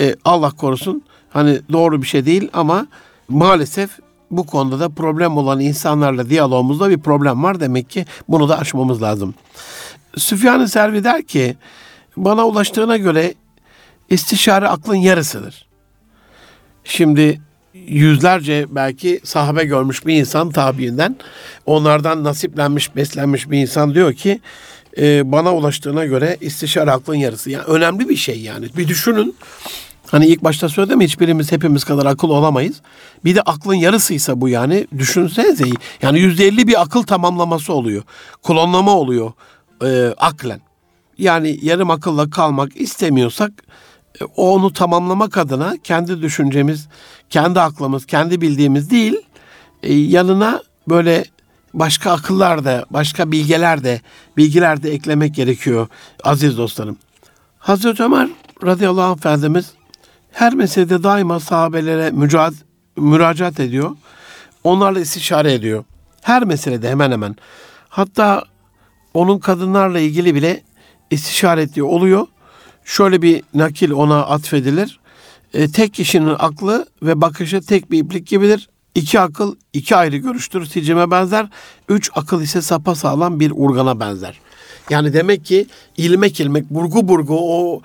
Ee, Allah korusun. Hani doğru bir şey değil ama maalesef bu konuda da problem olan insanlarla diyalogumuzda bir problem var. Demek ki bunu da aşmamız lazım. Süfyan-ı Servi der ki, bana ulaştığına göre istişare aklın yarısıdır. Şimdi yüzlerce belki sahabe görmüş bir insan tabiinden onlardan nasiplenmiş, beslenmiş bir insan diyor ki e, bana ulaştığına göre istişare aklın yarısı. Yani önemli bir şey yani. Bir düşünün. Hani ilk başta söyledim hiçbirimiz hepimiz kadar akıl olamayız. Bir de aklın yarısıysa bu yani düşünsenize yani yüzde elli bir akıl tamamlaması oluyor. Klonlama oluyor e, aklen. Yani yarım akılla kalmak istemiyorsak e, onu tamamlamak adına kendi düşüncemiz, kendi aklımız, kendi bildiğimiz değil, e, yanına böyle başka akıllar da, başka bilgeler de, bilgiler de eklemek gerekiyor aziz dostlarım. Hazreti Ömer radıyallahu anh Efendimiz her meselede daima sahabelere mücad, müracaat ediyor. Onlarla istişare ediyor. Her meselede hemen hemen. Hatta onun kadınlarla ilgili bile istişare ettiği oluyor. Şöyle bir nakil ona atfedilir. E, tek kişinin aklı ve bakışı tek bir iplik gibidir. İki akıl iki ayrı görüştür, sicime benzer. Üç akıl ise sapa sağlam bir urgana benzer. Yani demek ki ilmek ilmek, burgu burgu o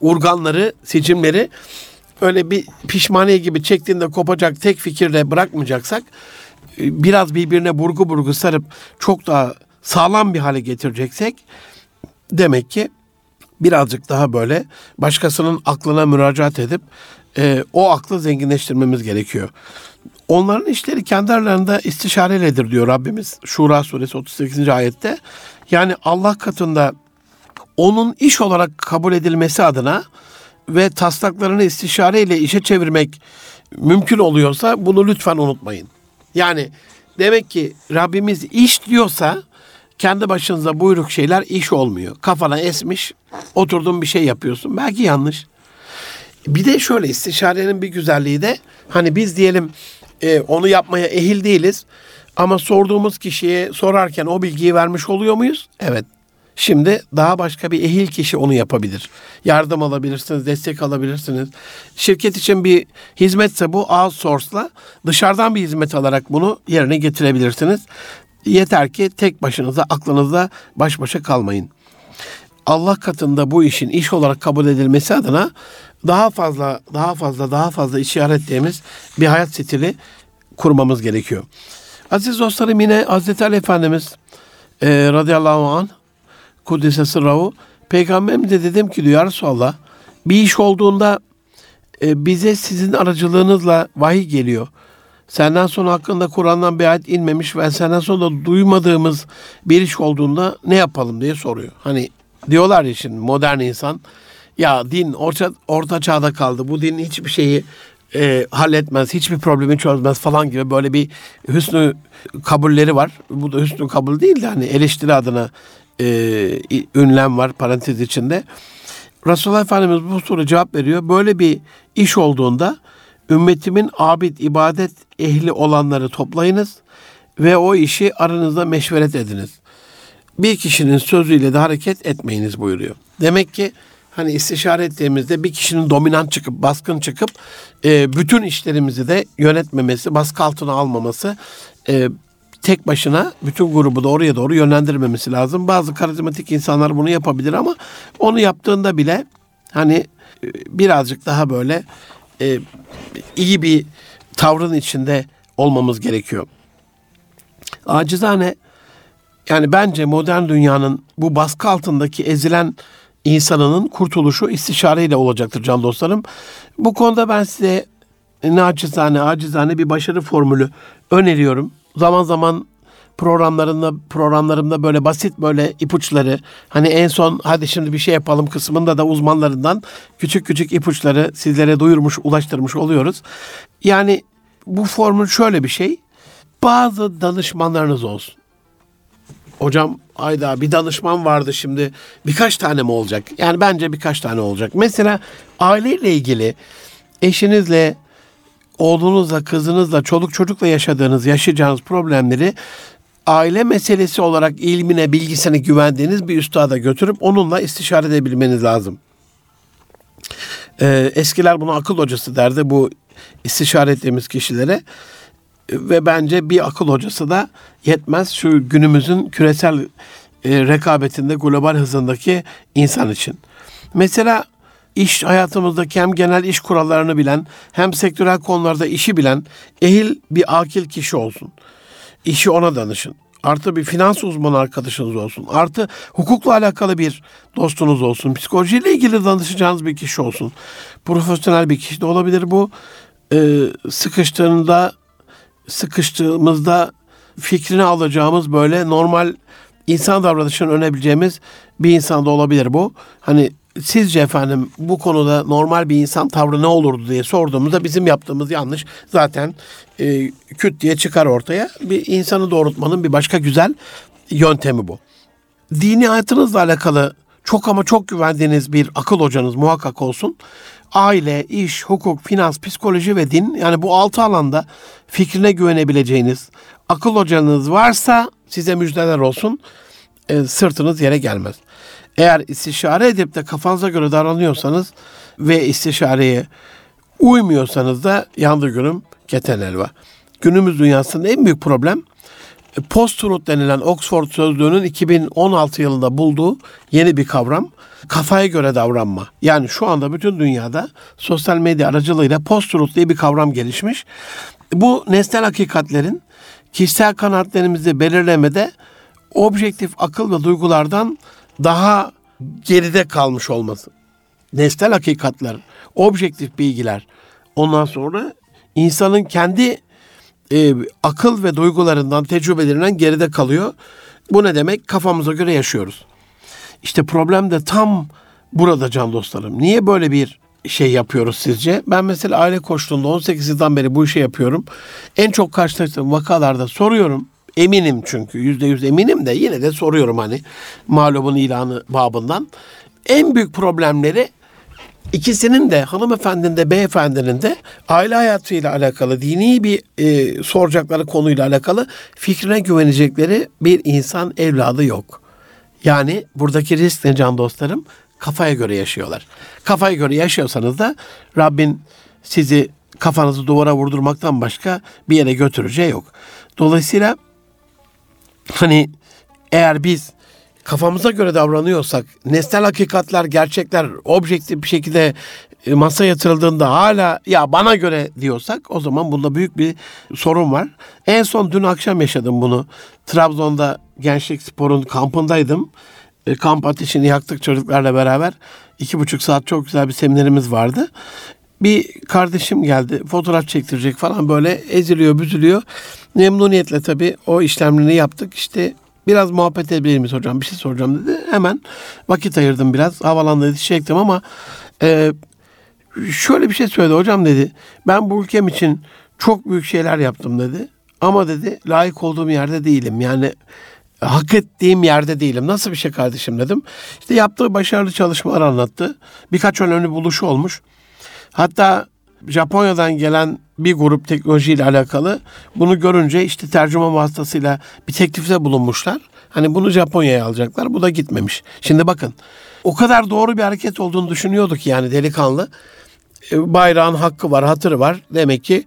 urganları, sicimleri öyle bir pişmaniye gibi çektiğinde kopacak tek fikirle bırakmayacaksak e, biraz birbirine burgu burgu sarıp çok daha sağlam bir hale getireceksek demek ki birazcık daha böyle başkasının aklına müracaat edip e, o aklı zenginleştirmemiz gerekiyor. Onların işleri kendi aralarında istişareledir diyor Rabbimiz Şura suresi 38. ayette. Yani Allah katında onun iş olarak kabul edilmesi adına ve taslaklarını istişareyle işe çevirmek mümkün oluyorsa bunu lütfen unutmayın. Yani demek ki Rabbimiz iş diyorsa kendi başınıza buyruk şeyler iş olmuyor. Kafana esmiş, oturdun bir şey yapıyorsun. Belki yanlış. Bir de şöyle istişarenin bir güzelliği de hani biz diyelim e, onu yapmaya ehil değiliz ama sorduğumuz kişiye sorarken o bilgiyi vermiş oluyor muyuz? Evet. Şimdi daha başka bir ehil kişi onu yapabilir. Yardım alabilirsiniz, destek alabilirsiniz. Şirket için bir hizmetse bu outsource'la dışarıdan bir hizmet alarak bunu yerine getirebilirsiniz. Yeter ki tek başınıza aklınızda baş başa kalmayın. Allah katında bu işin iş olarak kabul edilmesi adına daha fazla, daha fazla, daha fazla işaretlediğimiz bir hayat stili kurmamız gerekiyor. Aziz dostlarım yine Hazreti Ali Efendimiz e, radıyallahu anh Kudüs'e sırrahu Peygamberim de dedim ki diyor Resulallah bir iş olduğunda e, bize sizin aracılığınızla vahiy geliyor. Senden sonra hakkında Kur'an'dan bir ayet inmemiş ve senden sonra da duymadığımız bir iş olduğunda ne yapalım diye soruyor. Hani diyorlar ya şimdi modern insan ya din orta, orta çağda kaldı. Bu din hiçbir şeyi e, halletmez, hiçbir problemi çözmez falan gibi böyle bir hüsnü kabulleri var. Bu da hüsnü kabul değil de hani eleştiri adına e, ünlem var parantez içinde. Resulullah Efendimiz bu soru cevap veriyor. Böyle bir iş olduğunda ümmetimin abid, ibadet ehli olanları toplayınız ve o işi aranızda meşveret ediniz. Bir kişinin sözüyle de hareket etmeyiniz buyuruyor. Demek ki hani istişare ettiğimizde bir kişinin dominant çıkıp baskın çıkıp e, bütün işlerimizi de yönetmemesi, baskı altına almaması, e, tek başına bütün grubu da oraya doğru yönlendirmemesi lazım. Bazı karizmatik insanlar bunu yapabilir ama onu yaptığında bile hani e, birazcık daha böyle e, iyi bir tavrın içinde olmamız gerekiyor. Acizane yani bence modern dünyanın bu baskı altındaki ezilen insanının kurtuluşu istişareyle olacaktır can dostlarım. Bu konuda ben size naçizane, acizane bir başarı formülü öneriyorum. Zaman zaman programlarında programlarımda böyle basit böyle ipuçları hani en son hadi şimdi bir şey yapalım kısmında da uzmanlarından küçük küçük ipuçları sizlere duyurmuş, ulaştırmış oluyoruz. Yani bu formül şöyle bir şey. Bazı danışmanlarınız olsun. Hocam ayda bir danışman vardı şimdi birkaç tane mi olacak? Yani bence birkaç tane olacak. Mesela aileyle ilgili eşinizle, oğlunuzla, kızınızla, çoluk çocukla yaşadığınız, yaşayacağınız problemleri aile meselesi olarak ilmine, bilgisine güvendiğiniz bir üstada götürüp onunla istişare edebilmeniz lazım. Ee, eskiler buna akıl hocası derdi bu istişare ettiğimiz kişilere ve bence bir akıl hocası da yetmez şu günümüzün küresel e, rekabetinde global hızındaki insan için. Mesela iş hayatımızdaki hem genel iş kurallarını bilen hem sektörel konularda işi bilen ehil bir akil kişi olsun. İşi ona danışın. Artı bir finans uzmanı arkadaşınız olsun. Artı hukukla alakalı bir dostunuz olsun. Psikolojiyle ilgili danışacağınız bir kişi olsun. Profesyonel bir kişi de olabilir bu. Ee, sıkıştığında sıkıştığımızda fikrini alacağımız böyle normal insan davranışını önebileceğimiz bir insan da olabilir bu. Hani sizce efendim bu konuda normal bir insan tavrı ne olurdu diye sorduğumuzda bizim yaptığımız yanlış zaten e, küt diye çıkar ortaya. Bir insanı doğrultmanın bir başka güzel yöntemi bu. Dini hayatınızla alakalı çok ama çok güvendiğiniz bir akıl hocanız muhakkak olsun. Aile, iş, hukuk, finans, psikoloji ve din yani bu altı alanda fikrine güvenebileceğiniz akıl hocanız varsa size müjdeler olsun. E, sırtınız yere gelmez. Eğer istişare edip de kafanıza göre davranıyorsanız ve istişareye uymuyorsanız da yandı günüm keten elva. Günümüz dünyasında en büyük problem e, post-truth denilen Oxford Sözlüğü'nün 2016 yılında bulduğu yeni bir kavram. Kafaya göre davranma. Yani şu anda bütün dünyada sosyal medya aracılığıyla post-truth diye bir kavram gelişmiş. Bu nesnel hakikatlerin kişisel kanaatlerimizi belirlemede objektif akıl ve duygulardan daha geride kalmış olması. Nesnel hakikatler, objektif bilgiler. Ondan sonra insanın kendi e, akıl ve duygularından, tecrübelerinden geride kalıyor. Bu ne demek? Kafamıza göre yaşıyoruz. İşte problem de tam burada can dostlarım. Niye böyle bir şey yapıyoruz sizce? Ben mesela aile koçluğunda 18 yıldan beri bu işi yapıyorum. En çok karşılaştığım vakalarda soruyorum. Eminim çünkü yüzde yüz eminim de yine de soruyorum hani malumun ilanı babından. En büyük problemleri ikisinin de hanımefendinin de beyefendinin de aile hayatıyla alakalı dini bir e, soracakları konuyla alakalı fikrine güvenecekleri bir insan evladı yok. Yani buradaki risk ne can dostlarım? Kafaya göre yaşıyorlar. Kafaya göre yaşıyorsanız da Rabbin sizi kafanızı duvara vurdurmaktan başka bir yere götüreceği yok. Dolayısıyla hani eğer biz kafamıza göre davranıyorsak, nesnel hakikatler, gerçekler objektif bir şekilde e, masa yatırıldığında hala ya bana göre diyorsak o zaman bunda büyük bir sorun var. En son dün akşam yaşadım bunu. Trabzon'da Gençlik Spor'un kampındaydım. E, kamp ateşini yaktık çocuklarla beraber. iki buçuk saat çok güzel bir seminerimiz vardı. Bir kardeşim geldi fotoğraf çektirecek falan böyle eziliyor büzülüyor. Memnuniyetle tabii o işlemlerini yaptık. İşte biraz muhabbet edebilir miyiz hocam bir şey soracağım dedi. Hemen vakit ayırdım biraz havalandı çektim ama e, şöyle bir şey söyledi hocam dedi. Ben bu ülkem için çok büyük şeyler yaptım dedi. Ama dedi layık olduğum yerde değilim. Yani hak ettiğim yerde değilim. Nasıl bir şey kardeşim dedim. İşte yaptığı başarılı çalışmalar anlattı. Birkaç önemli buluşu olmuş. Hatta Japonya'dan gelen bir grup teknolojiyle alakalı bunu görünce işte tercüme vasıtasıyla bir teklifte bulunmuşlar. Hani bunu Japonya'ya alacaklar. Bu da gitmemiş. Şimdi bakın o kadar doğru bir hareket olduğunu düşünüyorduk yani delikanlı. E, bayrağın hakkı var, hatırı var. Demek ki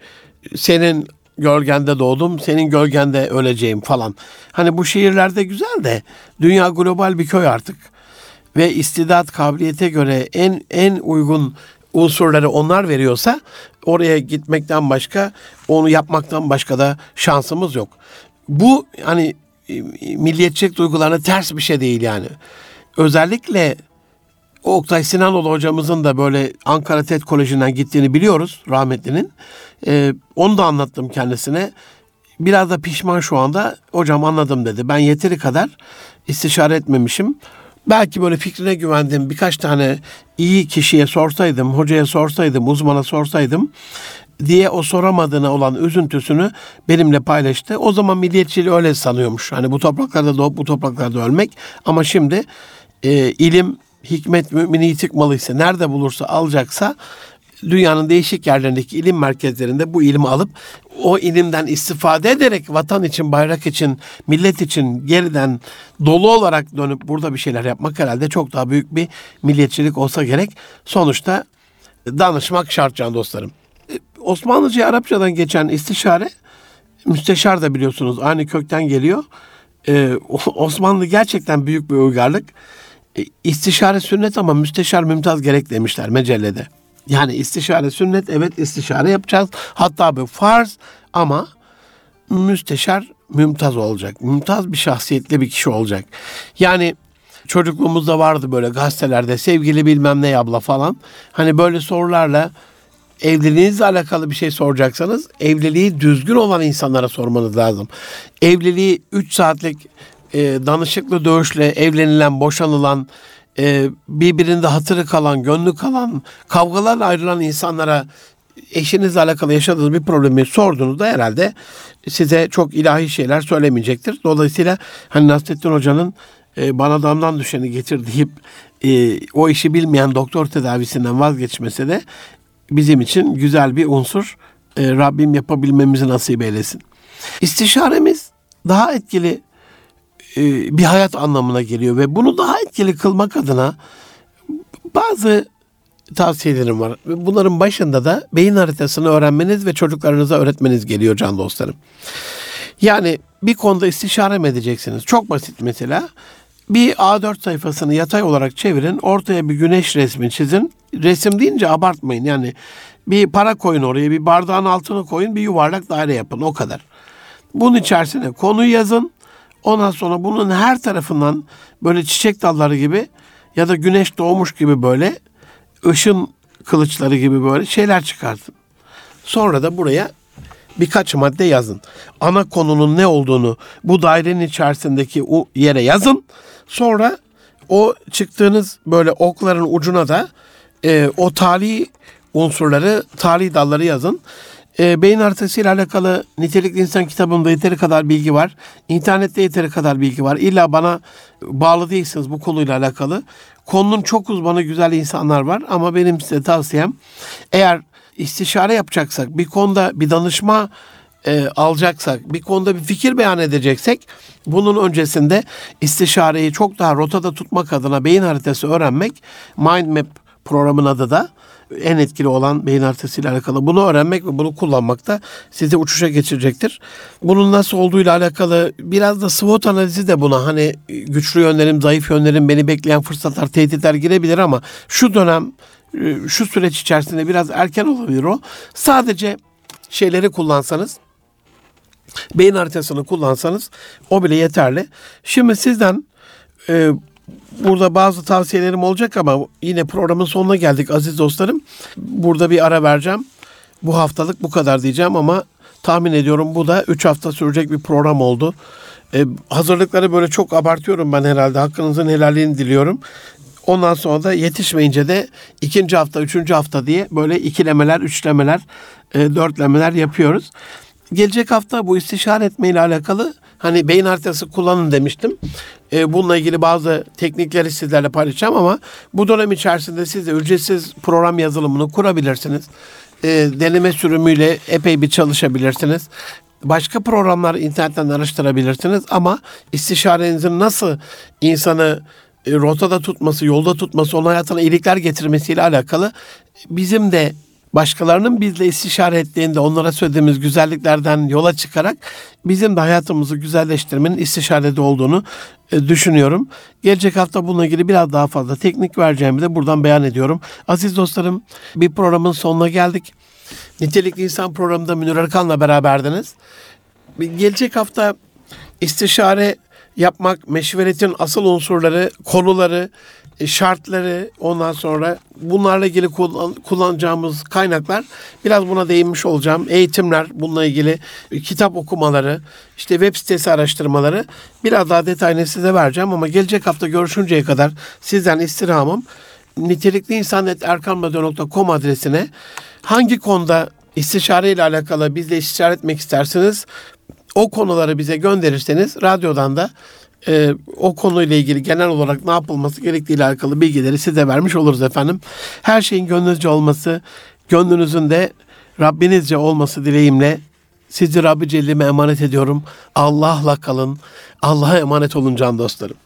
senin gölgende doğdum, senin gölgende öleceğim falan. Hani bu şehirlerde güzel de dünya global bir köy artık. Ve istidat kabiliyete göre en en uygun unsurları onlar veriyorsa oraya gitmekten başka onu yapmaktan başka da şansımız yok. Bu hani e, milliyetçilik duygularına ters bir şey değil yani. Özellikle Oktay Sinanoğlu hocamızın da böyle Ankara TED Koleji'nden gittiğini biliyoruz rahmetlinin. Ee, onu da anlattım kendisine. Biraz da pişman şu anda. Hocam anladım dedi. Ben yeteri kadar istişare etmemişim. Belki böyle fikrine güvendiğim birkaç tane iyi kişiye sorsaydım, hocaya sorsaydım, uzmana sorsaydım diye o soramadığına olan üzüntüsünü benimle paylaştı. O zaman milliyetçiliği öyle sanıyormuş. Hani bu topraklarda doğup bu topraklarda ölmek. Ama şimdi e, ilim, hikmet mümini yitik malıysa, nerede bulursa alacaksa dünyanın değişik yerlerindeki ilim merkezlerinde bu ilmi alıp o ilimden istifade ederek vatan için, bayrak için, millet için geriden dolu olarak dönüp burada bir şeyler yapmak herhalde çok daha büyük bir milliyetçilik olsa gerek. Sonuçta danışmak şart can dostlarım. Osmanlıca Arapçadan geçen istişare müsteşar da biliyorsunuz aynı kökten geliyor. Ee, (laughs) Osmanlı gerçekten büyük bir uygarlık. Ee, istişare sünnet ama müsteşar mümtaz gerek demişler mecellede. Yani istişare sünnet evet istişare yapacağız. Hatta bir farz ama müsteşar mümtaz olacak. Mümtaz bir şahsiyetli bir kişi olacak. Yani çocukluğumuzda vardı böyle gazetelerde sevgili bilmem ne abla falan. Hani böyle sorularla evliliğinizle alakalı bir şey soracaksanız evliliği düzgün olan insanlara sormanız lazım. Evliliği 3 saatlik e, danışıklı dövüşle evlenilen, boşanılan, e, birbirinde hatırı kalan, gönlü kalan, kavgalarla ayrılan insanlara eşinizle alakalı yaşadığınız bir problemi sorduğunuzda herhalde size çok ilahi şeyler söylemeyecektir. Dolayısıyla hani Nasrettin Hoca'nın e, bana damdan düşeni getir deyip e, o işi bilmeyen doktor tedavisinden vazgeçmese de bizim için güzel bir unsur. E, Rabbim yapabilmemizi nasip eylesin. İstişaremiz daha etkili bir hayat anlamına geliyor ve bunu daha etkili kılmak adına bazı tavsiyelerim var. Bunların başında da beyin haritasını öğrenmeniz ve çocuklarınıza öğretmeniz geliyor can dostlarım. Yani bir konuda istişare mi edeceksiniz? Çok basit mesela. Bir A4 sayfasını yatay olarak çevirin. Ortaya bir güneş resmi çizin. Resim deyince abartmayın. Yani bir para koyun oraya, bir bardağın altına koyun, bir yuvarlak daire yapın. O kadar. Bunun içerisine konu yazın. Ondan sonra bunun her tarafından böyle çiçek dalları gibi ya da güneş doğmuş gibi böyle ışın kılıçları gibi böyle şeyler çıkartın. Sonra da buraya birkaç madde yazın. Ana konunun ne olduğunu bu dairenin içerisindeki o yere yazın. Sonra o çıktığınız böyle okların ucuna da e, o tali unsurları, tali dalları yazın. E, beyin haritası ile alakalı nitelikli insan kitabında yeteri kadar bilgi var. İnternette yeteri kadar bilgi var. İlla bana bağlı değilsiniz bu konuyla alakalı. Konunun çok uzmanı güzel insanlar var ama benim size tavsiyem eğer istişare yapacaksak, bir konuda bir danışma e, alacaksak, bir konuda bir fikir beyan edeceksek bunun öncesinde istişareyi çok daha rotada tutmak adına beyin haritası öğrenmek Mind Map programın adı da en etkili olan beyin haritasıyla alakalı. Bunu öğrenmek ve bunu kullanmak da sizi uçuşa geçirecektir. Bunun nasıl olduğuyla alakalı biraz da SWOT analizi de buna hani güçlü yönlerim, zayıf yönlerim, beni bekleyen fırsatlar, tehditler girebilir ama şu dönem şu süreç içerisinde biraz erken olabilir o. Sadece şeyleri kullansanız beyin haritasını kullansanız o bile yeterli. Şimdi sizden e, burada bazı tavsiyelerim olacak ama yine programın sonuna geldik aziz dostlarım. Burada bir ara vereceğim. Bu haftalık bu kadar diyeceğim ama tahmin ediyorum bu da 3 hafta sürecek bir program oldu. Ee, hazırlıkları böyle çok abartıyorum ben herhalde. Hakkınızın helalliğini diliyorum. Ondan sonra da yetişmeyince de ikinci hafta, üçüncü hafta diye böyle ikilemeler, üçlemeler, e, dörtlemeler yapıyoruz. Gelecek hafta bu istişare etme ile alakalı hani beyin haritası kullanın demiştim. E, bununla ilgili bazı teknikleri sizlerle paylaşacağım ama bu dönem içerisinde siz de ücretsiz program yazılımını kurabilirsiniz. E, deneme sürümüyle epey bir çalışabilirsiniz. Başka programlar internetten araştırabilirsiniz ama istişarenizin nasıl insanı e, rotada tutması, yolda tutması, onun hayatına iyilikler getirmesiyle alakalı bizim de başkalarının bizle istişare ettiğinde onlara söylediğimiz güzelliklerden yola çıkarak bizim de hayatımızı güzelleştirmenin istişarede olduğunu e, düşünüyorum. Gelecek hafta bununla ilgili biraz daha fazla teknik vereceğimi de buradan beyan ediyorum. Aziz dostlarım bir programın sonuna geldik. Nitelikli İnsan programında Münir Arkan'la beraberdiniz. Gelecek hafta istişare yapmak, meşveretin asıl unsurları, konuları, şartları, ondan sonra bunlarla ilgili kullan- kullanacağımız kaynaklar biraz buna değinmiş olacağım. Eğitimler, bununla ilgili e, kitap okumaları, işte web sitesi araştırmaları biraz daha detayını size vereceğim ama gelecek hafta görüşünceye kadar sizden istirhamım nitelikli insanet.erkamradyo.com adresine hangi konuda istişare ile alakalı bizle istişare etmek isterseniz o konuları bize gönderirseniz radyodan da e, o konuyla ilgili genel olarak ne yapılması gerektiği ile alakalı bilgileri size vermiş oluruz efendim. Her şeyin gönlünüzce olması, gönlünüzün de Rabbinizce olması dileğimle sizi Rabbi Celle'ime emanet ediyorum. Allah'la kalın. Allah'a emanet olun can dostlarım.